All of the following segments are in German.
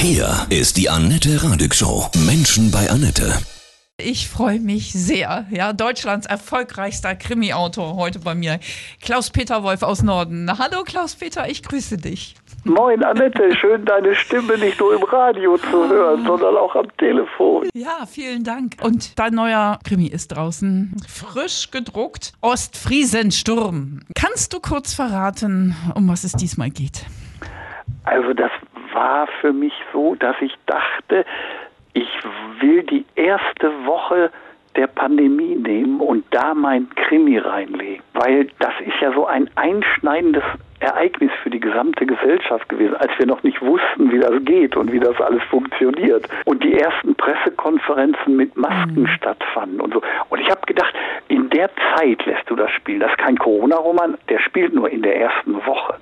Hier ist die Annette Radig Show. Menschen bei Annette. Ich freue mich sehr. Ja, Deutschlands erfolgreichster Krimi-Autor heute bei mir. Klaus-Peter Wolf aus Norden. Hallo Klaus-Peter, ich grüße dich. Moin Annette, schön deine Stimme nicht nur im Radio zu hören, sondern auch am Telefon. Ja, vielen Dank. Und dein neuer Krimi ist draußen. Frisch gedruckt. Ostfriesensturm. Kannst du kurz verraten, um was es diesmal geht? Also das war für mich so, dass ich dachte, ich will die erste Woche der Pandemie nehmen und da mein Krimi reinlegen. Weil das ist ja so ein einschneidendes Ereignis für die gesamte Gesellschaft gewesen, als wir noch nicht wussten, wie das geht und wie das alles funktioniert. Und die ersten Pressekonferenzen mit Masken mhm. stattfanden und so. Und ich habe gedacht, in der Zeit lässt du das spielen. Das ist kein Corona-Roman, der spielt nur in der ersten Woche.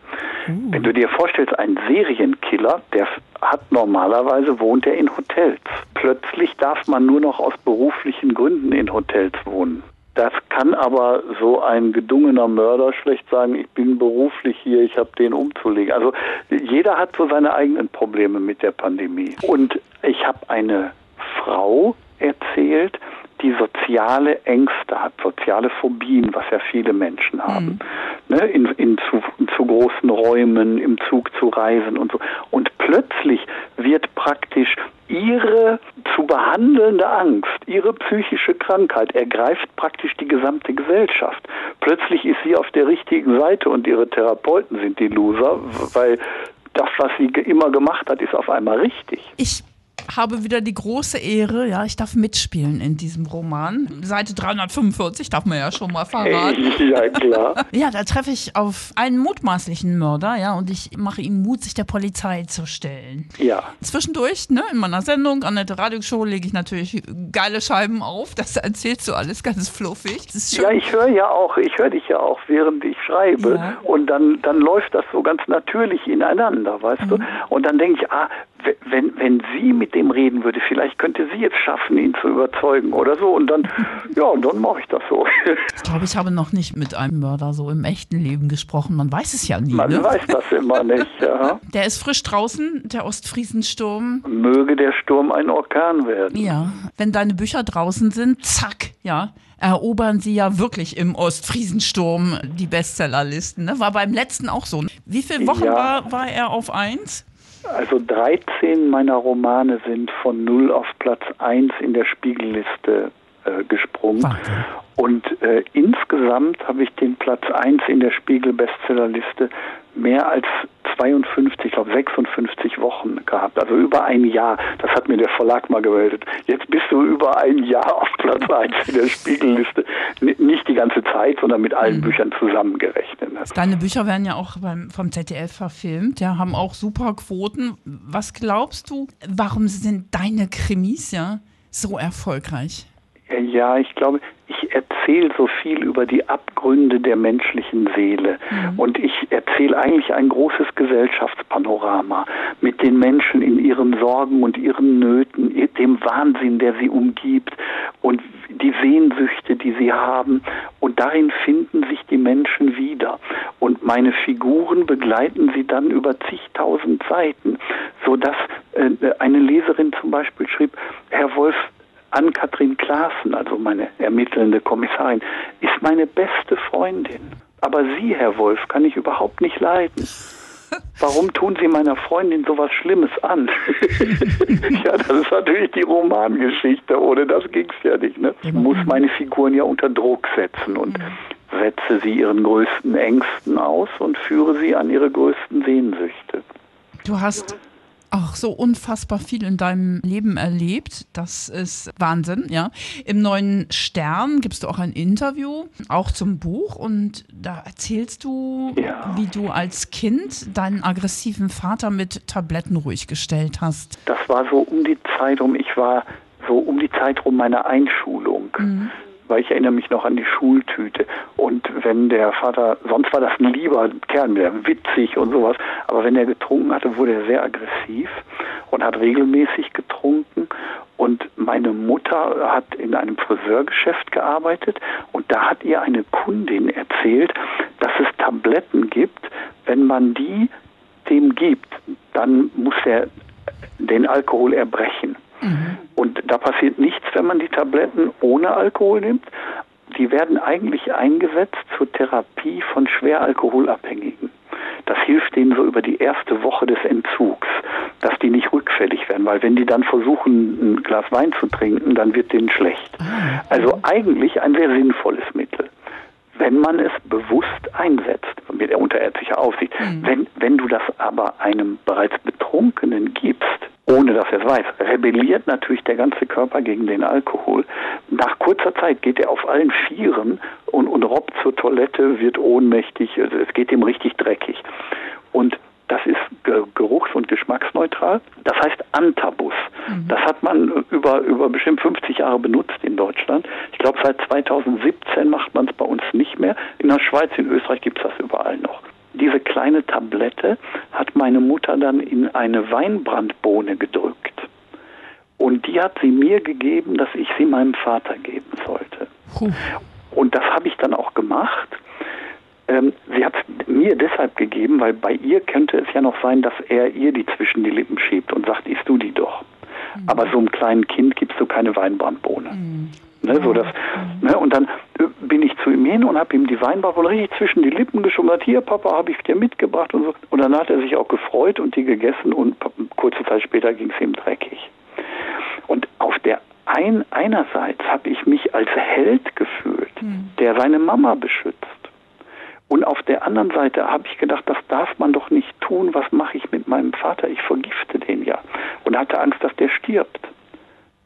Mhm. Wenn du dir vorstellst, ein Serienkiller, der hat normalerweise wohnt er in Hotels. Plötzlich darf man nur noch aus beruflichen Gründen in Hotels wohnen. Das kann aber so ein gedungener Mörder schlecht sagen, ich bin beruflich hier, ich habe den umzulegen. Also jeder hat so seine eigenen Probleme mit der Pandemie. Und ich habe eine Frau erzählt, die soziale Ängste hat, soziale Phobien, was ja viele Menschen haben. Mhm. Ne, in, in, zu, in zu großen Räumen, im Zug zu reisen und so. Und plötzlich wird praktisch ihre zu behandelnde Angst, ihre psychische Krankheit ergreift praktisch die gesamte Gesellschaft. Plötzlich ist sie auf der richtigen Seite und ihre Therapeuten sind die Loser, weil das, was sie immer gemacht hat, ist auf einmal richtig. Ich habe wieder die große Ehre, ja, ich darf mitspielen in diesem Roman. Seite 345 darf man ja schon mal verraten. Ja, klar. ja, da treffe ich auf einen mutmaßlichen Mörder, ja, und ich mache ihm Mut, sich der Polizei zu stellen. Ja. Zwischendurch, ne, in meiner Sendung, an der Radioshow, lege ich natürlich geile Scheiben auf. Das erzählst du alles ganz fluffig. Ja, ich höre ja auch, ich höre dich ja auch, während ich schreibe. Ja. Und dann, dann läuft das so ganz natürlich ineinander, weißt mhm. du? Und dann denke ich, ah, wenn, wenn sie mit dem reden würde, vielleicht könnte sie jetzt schaffen, ihn zu überzeugen oder so. Und dann, ja, dann mache ich das so. Ich glaube, ich habe noch nicht mit einem Mörder so im echten Leben gesprochen. Man weiß es ja nie. Man ne? weiß das immer nicht, ja. Der ist frisch draußen, der Ostfriesensturm. Möge der Sturm ein Orkan werden. Ja, wenn deine Bücher draußen sind, zack, ja, erobern sie ja wirklich im Ostfriesensturm die Bestsellerlisten. Ne? War beim letzten auch so. Wie viele Wochen ja. war, war er auf eins? Also 13 meiner Romane sind von 0 auf Platz 1 in der Spiegelliste äh, gesprungen. Wahnsinn. Und äh, insgesamt habe ich den Platz 1 in der Spiegel-Bestsellerliste mehr als 52, ich glaube 56 Wochen gehabt, also über ein Jahr. Das hat mir der Verlag mal gemeldet. Jetzt bist du über ein Jahr auf Platz 1 in der Spiegelliste. Nicht die ganze Zeit, sondern mit allen mhm. Büchern zusammengerechnet. Deine Bücher werden ja auch beim, vom ZDF verfilmt, ja, haben auch super Quoten. Was glaubst du, warum sind deine Krimis ja so erfolgreich? Ja, ich glaube, erzähle so viel über die Abgründe der menschlichen Seele. Mhm. Und ich erzähle eigentlich ein großes Gesellschaftspanorama mit den Menschen in ihren Sorgen und ihren Nöten, dem Wahnsinn, der sie umgibt und die Sehnsüchte, die sie haben. Und darin finden sich die Menschen wieder. Und meine Figuren begleiten sie dann über zigtausend Seiten, sodass äh, eine Leserin zum Beispiel schrieb, Herr Wolf, Ann-Kathrin Klaassen, also meine ermittelnde Kommissarin, ist meine beste Freundin. Aber Sie, Herr Wolf, kann ich überhaupt nicht leiden. Warum tun Sie meiner Freundin sowas Schlimmes an? ja, das ist natürlich die Romangeschichte. Ohne das ging es ja nicht. Ne? Ich muss meine Figuren ja unter Druck setzen und setze sie ihren größten Ängsten aus und führe sie an ihre größten Sehnsüchte. Du hast auch so unfassbar viel in deinem Leben erlebt. Das ist Wahnsinn, ja. Im neuen Stern gibst du auch ein Interview, auch zum Buch. Und da erzählst du, ja. wie du als Kind deinen aggressiven Vater mit Tabletten ruhig gestellt hast. Das war so um die Zeit um, ich war so um die Zeit rum meiner Einschulung. Mhm weil ich erinnere mich noch an die Schultüte. Und wenn der Vater, sonst war das ein lieber Kerl, der witzig und sowas, aber wenn er getrunken hatte, wurde er sehr aggressiv und hat regelmäßig getrunken. Und meine Mutter hat in einem Friseurgeschäft gearbeitet und da hat ihr eine Kundin erzählt, dass es Tabletten gibt, wenn man die dem gibt, dann muss er den Alkohol erbrechen. Mhm. Und da passiert nichts, wenn man die Tabletten ohne Alkohol nimmt. Die werden eigentlich eingesetzt zur Therapie von schwer Alkoholabhängigen. Das hilft denen so über die erste Woche des Entzugs, dass die nicht rückfällig werden, weil wenn die dann versuchen, ein Glas Wein zu trinken, dann wird denen schlecht. Ah, also eigentlich ein sehr sinnvolles Mittel wenn man es bewusst einsetzt, mit unterärztlicher Aufsicht. Mhm. Wenn, wenn du das aber einem bereits Betrunkenen gibst, ohne dass er es weiß, rebelliert natürlich der ganze Körper gegen den Alkohol. Nach kurzer Zeit geht er auf allen Vieren und, und robbt zur Toilette, wird ohnmächtig, also es geht ihm richtig dreckig. Und das ist geruchs- und geschmacksneutral. Das heißt Antabus. Mhm. Das hat man über, über bestimmt 50 Jahre benutzt in Deutschland. Ich glaube, seit 2017 macht man es bei uns nicht mehr. In der Schweiz, in Österreich gibt es das überall noch. Diese kleine Tablette hat meine Mutter dann in eine Weinbrandbohne gedrückt. Und die hat sie mir gegeben, dass ich sie meinem Vater geben sollte. Puh. Und das habe ich dann auch gemacht. Ähm, sie hat es mir deshalb gegeben, weil bei ihr könnte es ja noch sein, dass er ihr die zwischen die Lippen schiebt und sagt, isst du die doch. Mhm. Aber so einem kleinen Kind gibst du keine Weinbrandbohne. Mhm. Ne, so das, mhm. ne, und dann äh, bin ich zu ihm hin und habe ihm die Weinbrandbohne richtig zwischen die Lippen geschummert. Hier, Papa, habe ich dir mitgebracht und so. Und dann hat er sich auch gefreut und die gegessen und kurze Zeit später ging es ihm dreckig. Und auf der ein, einerseits habe ich mich als Held gefühlt, mhm. der seine Mama beschützt. Und auf der anderen Seite habe ich gedacht, das darf man doch nicht tun. Was mache ich mit meinem Vater? Ich vergifte den ja. Und hatte Angst, dass der stirbt.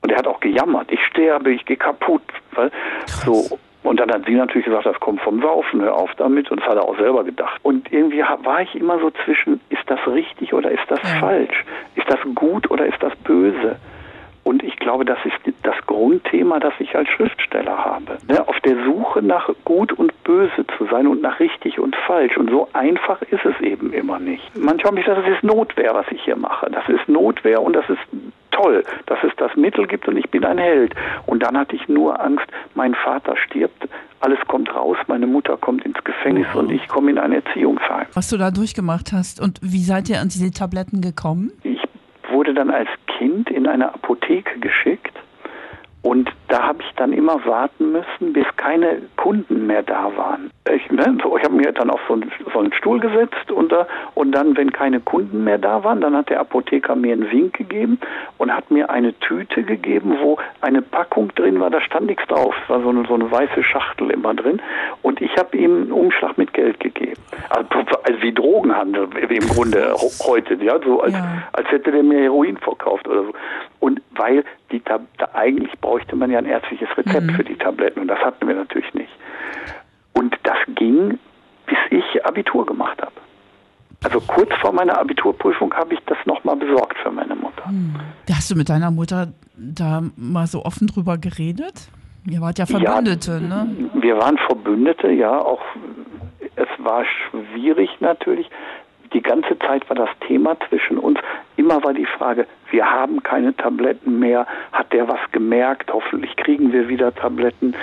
Und er hat auch gejammert. Ich sterbe, ich gehe kaputt. Weil, so. Und dann hat sie natürlich gesagt, das kommt vom Saufen, hör auf damit. Und das hat er auch selber gedacht. Und irgendwie war ich immer so zwischen, ist das richtig oder ist das ja. falsch? Ist das gut oder ist das böse? Und ich glaube, das ist das Grundthema, das ich als Schriftsteller habe. Ne? Auf der Suche nach Gut und Böse zu sein und nach richtig und falsch. Und so einfach ist es eben immer nicht. Manchmal habe ich gesagt, das ist Notwehr, was ich hier mache. Das ist Notwehr und das ist toll, dass es das Mittel gibt und ich bin ein Held. Und dann hatte ich nur Angst, mein Vater stirbt, alles kommt raus, meine Mutter kommt ins Gefängnis und ich komme in ein Erziehungsheim. Was du da durchgemacht hast und wie seid ihr an diese Tabletten gekommen? Ich wurde dann als Kind in eine Apotheke geschickt und da habe ich dann immer warten müssen, bis keine Kunden mehr da waren. Ich, ne, so, ich habe mir dann auf so einen, so einen Stuhl gesetzt und, da, und dann, wenn keine Kunden mehr da waren, dann hat der Apotheker mir einen Wink gegeben und hat mir eine Tüte gegeben, wo eine Packung drin war, da stand nichts drauf. Es war so eine, so eine weiße Schachtel immer drin. Und ich habe ihm einen Umschlag mit Geld gegeben. Also, also wie Drogenhandel im Grunde heute, ja, so als, ja. als hätte der mir Heroin verkauft oder so. Und weil die da eigentlich bräuchte man ja ein ärztliches Rezept mhm. für die Tabletten und das hatten wir natürlich nicht. Und das ging, bis ich Abitur gemacht habe. Also kurz vor meiner Abiturprüfung habe ich das nochmal besorgt für meine Mutter. Hm. Hast du mit deiner Mutter da mal so offen drüber geredet? Ihr wart ja Verbündete, ja, ne? Wir waren Verbündete, ja. Auch es war schwierig natürlich, die ganze Zeit war das Thema zwischen uns. Immer war die Frage, wir haben keine Tabletten mehr. Hat der was gemerkt? Hoffentlich kriegen wir wieder Tabletten.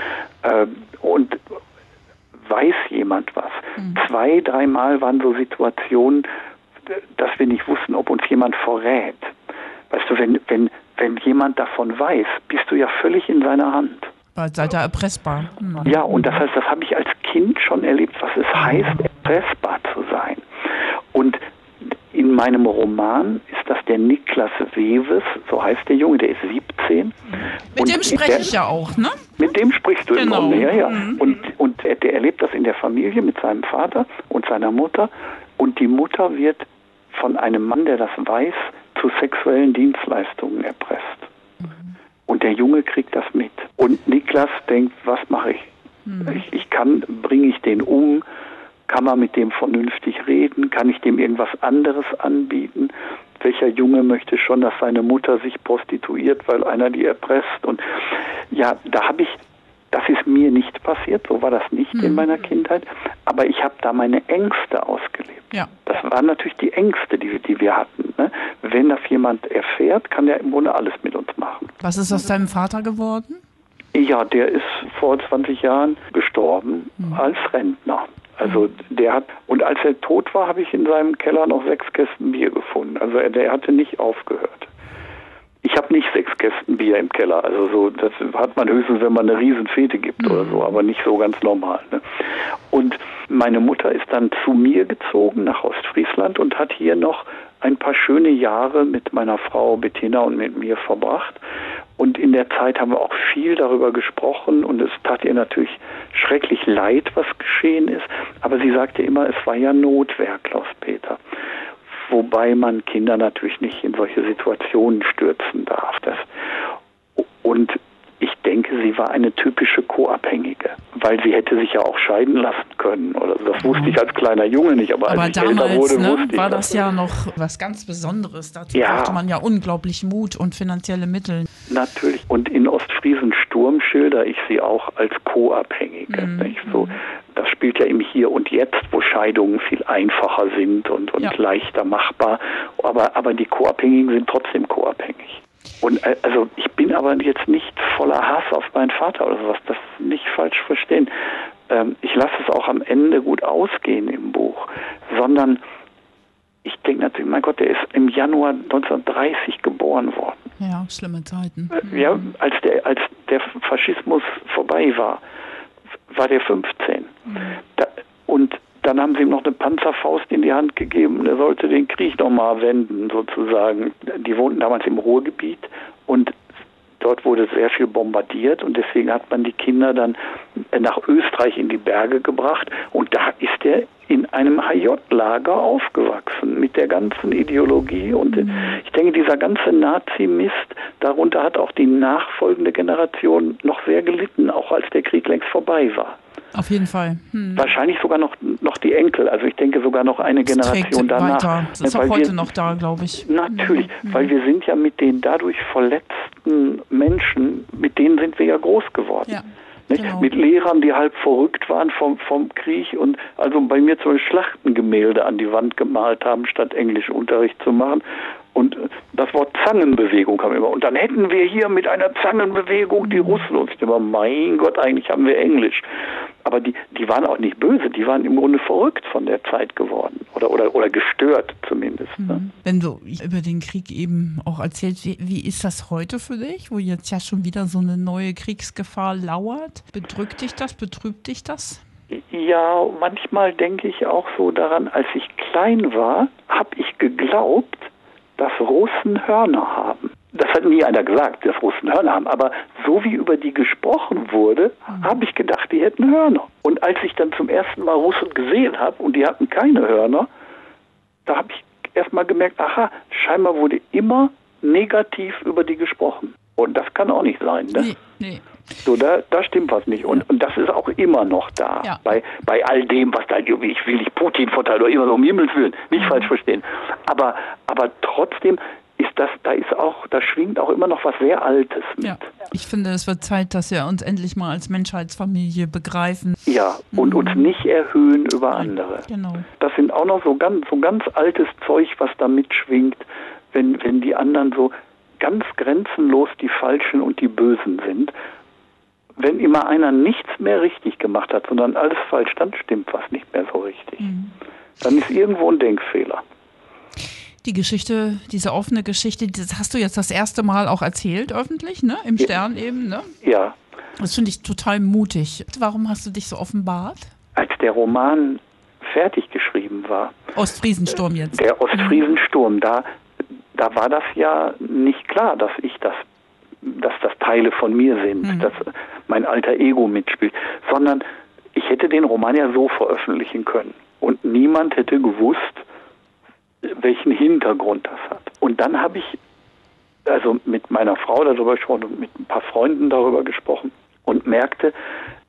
Äh, und weiß jemand was? Mhm. Zwei, dreimal waren so Situationen, dass wir nicht wussten, ob uns jemand verrät. Weißt du, wenn, wenn, wenn jemand davon weiß, bist du ja völlig in seiner Hand. Seid ihr erpressbar. Mhm. Ja, und das heißt, das habe ich als Kind schon erlebt, was es heißt, erpressbar zu sein. Meinem Roman ist das der Niklas Wewes, so heißt der Junge, der ist 17. Mit und dem spreche ich ja auch, ne? Mit dem sprichst du genau. im Grunde, ja, ja. Mhm. Und, und der, der erlebt das in der Familie mit seinem Vater und seiner Mutter. Und die Mutter wird von einem Mann, der das weiß, zu sexuellen Dienstleistungen erpresst. Mhm. Und der Junge kriegt das mit. Und Niklas denkt, was mache ich? Mhm. Ich, ich kann, bringe ich den um? Kann man mit dem vernünftig reden? Kann ich dem irgendwas anderes anbieten? Welcher Junge möchte schon, dass seine Mutter sich prostituiert, weil einer die erpresst? Und ja, da habe ich, das ist mir nicht passiert, so war das nicht mhm. in meiner Kindheit, aber ich habe da meine Ängste ausgelebt. Ja. Das waren natürlich die Ängste, die, die wir hatten. Ne? Wenn das jemand erfährt, kann er im Grunde alles mit uns machen. Was ist aus deinem Vater geworden? Ja, der ist vor 20 Jahren gestorben mhm. als Rentner. Also der hat, und als er tot war, habe ich in seinem Keller noch sechs Kästen Bier gefunden. Also er, der hatte nicht aufgehört. Bier im Keller. Also so, das hat man höchstens, wenn man eine Riesenfete gibt mhm. oder so, aber nicht so ganz normal. Ne? Und meine Mutter ist dann zu mir gezogen nach Ostfriesland und hat hier noch ein paar schöne Jahre mit meiner Frau Bettina und mit mir verbracht. Und in der Zeit haben wir auch viel darüber gesprochen und es tat ihr natürlich schrecklich leid, was geschehen ist. Aber sie sagte immer, es war ja Notwehr, Klaus-Peter. Wobei man Kinder natürlich nicht in solche Situationen stürzen darf. Das, und denke, sie war eine typische Co-Abhängige, weil sie hätte sich ja auch scheiden lassen können. Oder das wusste ich als kleiner Junge nicht, aber, aber als ich damals, älter wurde, ne, wusste ich war das, das ja noch was ganz Besonderes. Dazu ja. brauchte man ja unglaublich Mut und finanzielle Mittel. Natürlich. Und in Ostfriesen Sturm schilder ich sie auch als Co-Abhängige. Mhm. So, das spielt ja im Hier und Jetzt, wo Scheidungen viel einfacher sind und, und ja. leichter machbar. Aber, aber die Co-Abhängigen sind trotzdem co-abhängig. Und äh, also ich bin aber jetzt nicht voller Hass auf meinen Vater oder sowas, das nicht falsch verstehen. Ähm, ich lasse es auch am Ende gut ausgehen im Buch, sondern ich denke natürlich, mein Gott, der ist im Januar 1930 geboren worden. Ja, schlimme Zeiten. Äh, ja, als der, als der Faschismus vorbei war, war der 15. Mhm. Da, und dann haben sie ihm noch eine Panzerfaust in die Hand gegeben. Er sollte den Krieg nochmal wenden, sozusagen. Die wohnten damals im Ruhrgebiet und dort wurde sehr viel bombardiert und deswegen hat man die Kinder dann nach Österreich in die Berge gebracht und da ist er in einem HJ-Lager aufgewachsen mit der ganzen Ideologie und mhm. ich denke, dieser ganze Nazi-Mist, darunter hat auch die nachfolgende Generation noch sehr gelitten, auch als der Krieg längst vorbei war. Auf jeden Fall. Hm. Wahrscheinlich sogar noch, noch die Enkel. Also ich denke sogar noch eine das Generation danach. Weiter. Das ist auch heute wir, noch da, glaube ich. Natürlich, hm. weil wir sind ja mit den dadurch verletzten Menschen, mit denen sind wir ja groß geworden. Ja. Genau. Mit Lehrern, die halb verrückt waren vom, vom Krieg und also bei mir zum Beispiel Schlachtengemälde an die Wand gemalt haben, statt Englischunterricht zu machen. Und das Wort Zangenbewegung kam immer. Und dann hätten wir hier mit einer Zangenbewegung die Russen. Und ich immer, mein Gott, eigentlich haben wir Englisch. Aber die, die waren auch nicht böse, die waren im Grunde verrückt von der Zeit geworden. Oder, oder, oder gestört zumindest. Ne? Mhm. Wenn du über den Krieg eben auch erzählst, wie, wie ist das heute für dich, wo jetzt ja schon wieder so eine neue Kriegsgefahr lauert? Bedrückt dich das, betrübt dich das? Ja, manchmal denke ich auch so daran, als ich klein war, habe ich geglaubt, dass Russen Hörner haben. Das hat nie einer gesagt, dass Russen Hörner haben, aber so wie über die gesprochen wurde, mhm. habe ich gedacht, die hätten Hörner. Und als ich dann zum ersten Mal Russen gesehen habe und die hatten keine Hörner, da habe ich erstmal gemerkt, aha, scheinbar wurde immer negativ über die gesprochen. Und das kann auch nicht sein. Ne? Nee, nee. So, da, da stimmt was nicht. Und, und das ist auch immer noch da. Ja. Bei, bei all dem, was da, ich will nicht Putin verteilen oder immer so um Himmels Willen, nicht mhm. falsch verstehen. Aber, aber trotzdem ist das, da ist auch, da schwingt auch immer noch was sehr Altes mit. Ja. Ich finde, es wird Zeit, dass wir uns endlich mal als Menschheitsfamilie begreifen. Ja, und mhm. uns nicht erhöhen über andere. Genau. Das sind auch noch so ganz, so ganz altes Zeug, was da mitschwingt, wenn, wenn die anderen so ganz grenzenlos die Falschen und die Bösen sind wenn immer einer nichts mehr richtig gemacht hat, sondern alles falsch, dann stimmt was nicht mehr so richtig. Mhm. Dann ist irgendwo ein Denkfehler. Die Geschichte, diese offene Geschichte, das hast du jetzt das erste Mal auch erzählt, öffentlich, ne? Im Stern ja. eben, ne? Ja. Das finde ich total mutig. Warum hast du dich so offenbart? Als der Roman fertig geschrieben war. Ostfriesensturm jetzt. Der Ostfriesensturm, da, da war das ja nicht klar, dass ich das dass das Teile von mir sind, mhm. dass mein alter Ego mitspielt, sondern ich hätte den Roman ja so veröffentlichen können und niemand hätte gewusst, welchen Hintergrund das hat. Und dann habe ich also mit meiner Frau darüber gesprochen und mit ein paar Freunden darüber gesprochen und merkte,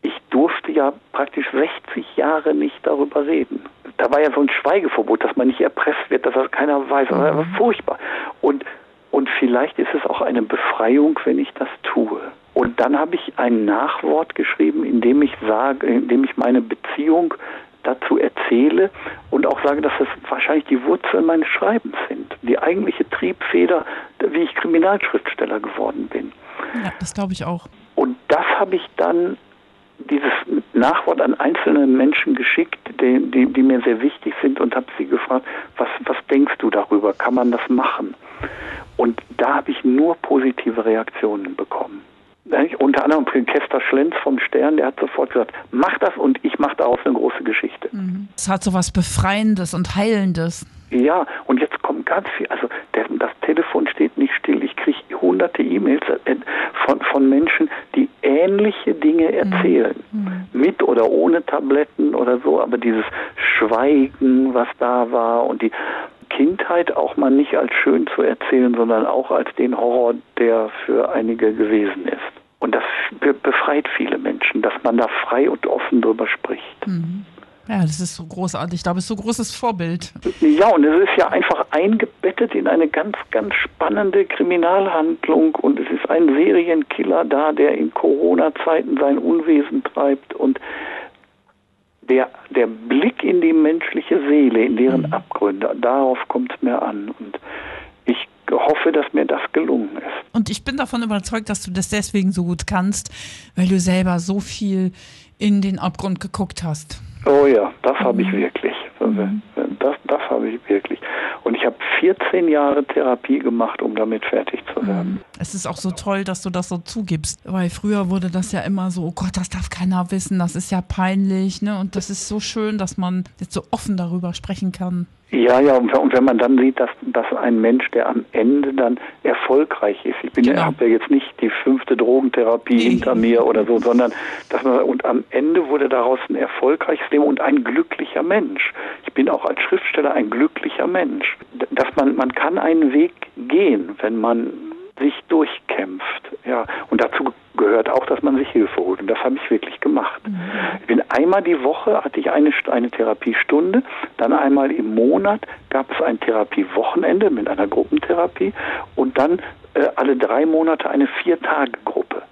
ich durfte ja praktisch 60 Jahre nicht darüber reden. Da war ja so ein Schweigeverbot, dass man nicht erpresst wird, dass das keiner weiß. Das war mhm. furchtbar. Und und vielleicht ist es auch eine Befreiung, wenn ich das tue. Und dann habe ich ein Nachwort geschrieben, in dem ich sage, in dem ich meine Beziehung dazu erzähle und auch sage, dass es wahrscheinlich die Wurzeln meines Schreibens sind. Die eigentliche Triebfeder, wie ich Kriminalschriftsteller geworden bin. Ja, das glaube ich auch. Und das habe ich dann dieses Nachwort an einzelne Menschen geschickt, die, die, die mir sehr wichtig sind und habe sie gefragt, was, was denkst du darüber? Kann man das machen? Und da habe ich nur positive Reaktionen bekommen. Unter anderem Kester Schlenz vom Stern, der hat sofort gesagt, mach das und ich mache daraus eine große Geschichte. Es hat so was Befreiendes und Heilendes. Ja, und jetzt kommt ganz viel, also das Telefon steht nicht still. Ich hunderte E-Mails äh, von, von Menschen, die ähnliche Dinge erzählen. Mhm. Mit oder ohne Tabletten oder so, aber dieses Schweigen, was da war und die Kindheit auch mal nicht als schön zu erzählen, sondern auch als den Horror, der für einige gewesen ist. Und das befreit viele Menschen, dass man da frei und offen drüber spricht. Mhm. Ja, das ist so großartig. Ich glaube, es ist so ein großes Vorbild. Ja, und es ist ja einfach eingebettet in eine ganz, ganz spannende Kriminalhandlung und es ist ein Serienkiller da, der in Corona-Zeiten sein Unwesen treibt und der, der Blick in die menschliche Seele, in deren mhm. Abgründe, darauf kommt es mir an. Und ich hoffe, dass mir das gelungen ist. Und ich bin davon überzeugt, dass du das deswegen so gut kannst, weil du selber so viel in den Abgrund geguckt hast. Oh ja, das habe ich mhm. wirklich. Mhm. Das, das habe ich wirklich. Und ich habe 14 Jahre Therapie gemacht, um damit fertig zu werden. Mhm. Es ist auch so toll, dass du das so zugibst, weil früher wurde das ja immer so, oh Gott, das darf keiner wissen, das ist ja peinlich, ne? Und das ist so schön, dass man jetzt so offen darüber sprechen kann. Ja, ja, und wenn man dann sieht, dass, dass ein Mensch, der am Ende dann erfolgreich ist, ich bin genau. ja, habe ja jetzt nicht die fünfte Drogentherapie nee. hinter mir oder so, sondern dass man, und am Ende wurde daraus ein erfolgreiches Leben und ein glücklicher Mensch. Ich bin auch als Schriftsteller ein glücklicher Mensch. Dass man, man kann einen Weg gehen, wenn man sich durchkämpft. Ja, und dazu gehört auch, dass man sich Hilfe holt. Und das habe ich wirklich gemacht. Mhm. Ich bin einmal die Woche hatte ich eine, eine Therapiestunde, dann einmal im Monat gab es ein Therapiewochenende mit einer Gruppentherapie und dann äh, alle drei Monate eine Vier-Tage-Gruppe.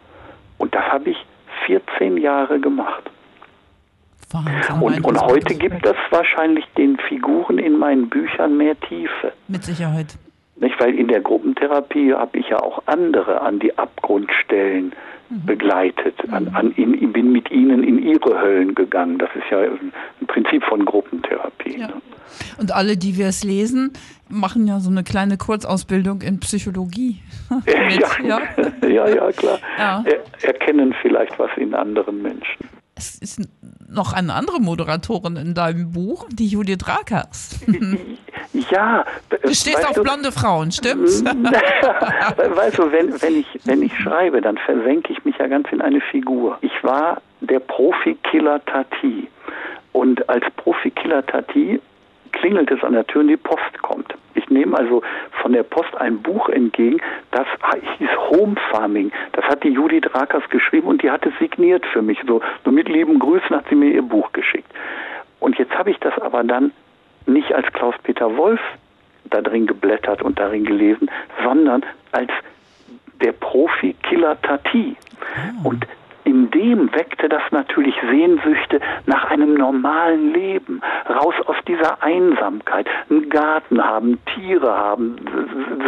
Und das habe ich 14 Jahre gemacht. Wahnsinn, und, und heute gibt es wahrscheinlich den Figuren in meinen Büchern mehr Tiefe. Mit Sicherheit. Nicht, weil in der Gruppentherapie habe ich ja auch andere an die Abgrundstellen mhm. begleitet. An, mhm. an in, bin mit ihnen in ihre Höllen gegangen. Das ist ja ein Prinzip von Gruppentherapie. Ja. Ne? Und alle, die wir es lesen, machen ja so eine kleine Kurzausbildung in Psychologie. Mit, ja. ja. ja, ja, klar. Ja. Er, erkennen vielleicht was in anderen Menschen. Es ist noch eine andere Moderatorin in deinem Buch, die Judith Rakers. Ja. Du stehst auf du, blonde Frauen, stimmt's? weißt du, wenn, wenn, ich, wenn ich schreibe, dann versenke ich mich ja ganz in eine Figur. Ich war der Profikiller Tati. Und als Profikiller Tati klingelt es an der Tür und die Post kommt. Ich nehme also von der Post ein Buch entgegen, das hieß Home Farming. Das hat die Judith Rakers geschrieben und die hat es signiert für mich. So, so mit lieben Grüßen hat sie mir ihr Buch geschickt. Und jetzt habe ich das aber dann nicht als Klaus-Peter Wolf da drin geblättert und darin gelesen, sondern als der Profi Killer Tati. Oh. Und in dem weckte das natürlich Sehnsüchte nach einem normalen Leben, raus aus dieser Einsamkeit, einen Garten haben, Tiere haben,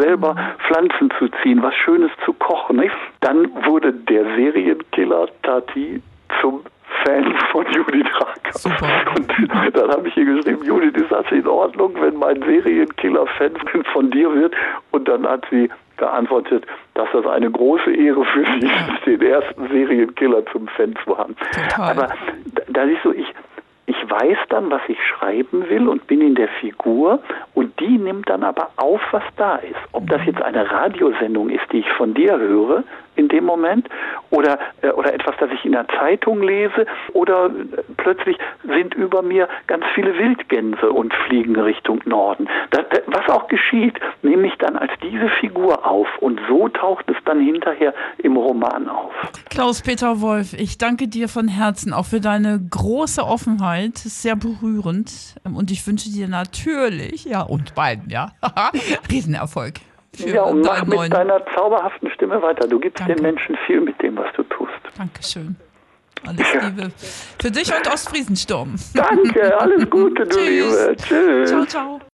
selber mhm. Pflanzen zu ziehen, was Schönes zu kochen. Dann wurde der Serienkiller Tati zum Fan von Judith Racker. Super. Und dann habe ich ihr geschrieben, Judith, ist das in Ordnung, wenn mein Serienkiller-Fan von dir wird? Und dann hat sie geantwortet, dass das eine große Ehre für sie ist, den ersten Serienkiller zum Fan zu haben. Total. Aber da siehst du, ich, ich weiß dann, was ich schreiben will und bin in der Figur und die nimmt dann aber auf, was da ist. Ob das jetzt eine Radiosendung ist, die ich von dir höre in dem Moment oder, äh, oder etwas, das ich in der Zeitung lese oder äh, plötzlich sind über mir ganz viele Wildgänse und fliegen Richtung Norden. Das, was auch geschieht, nehme ich dann als diese Figur auf und so taucht es dann hinterher im Roman auf. Klaus-Peter Wolf, ich danke dir von Herzen auch für deine große Offenheit, sehr berührend und ich wünsche dir natürlich, ja und beiden, ja, Riesenerfolg ja, und mach mit neuen... deiner zauberhaften Stimme weiter. Du gibst Danke. den Menschen viel mit dem, was du tust. Dankeschön. Alles Liebe. Für dich und Ostfriesensturm. Danke, alles Gute, du Liebe. Tschüss. Ciao, ciao.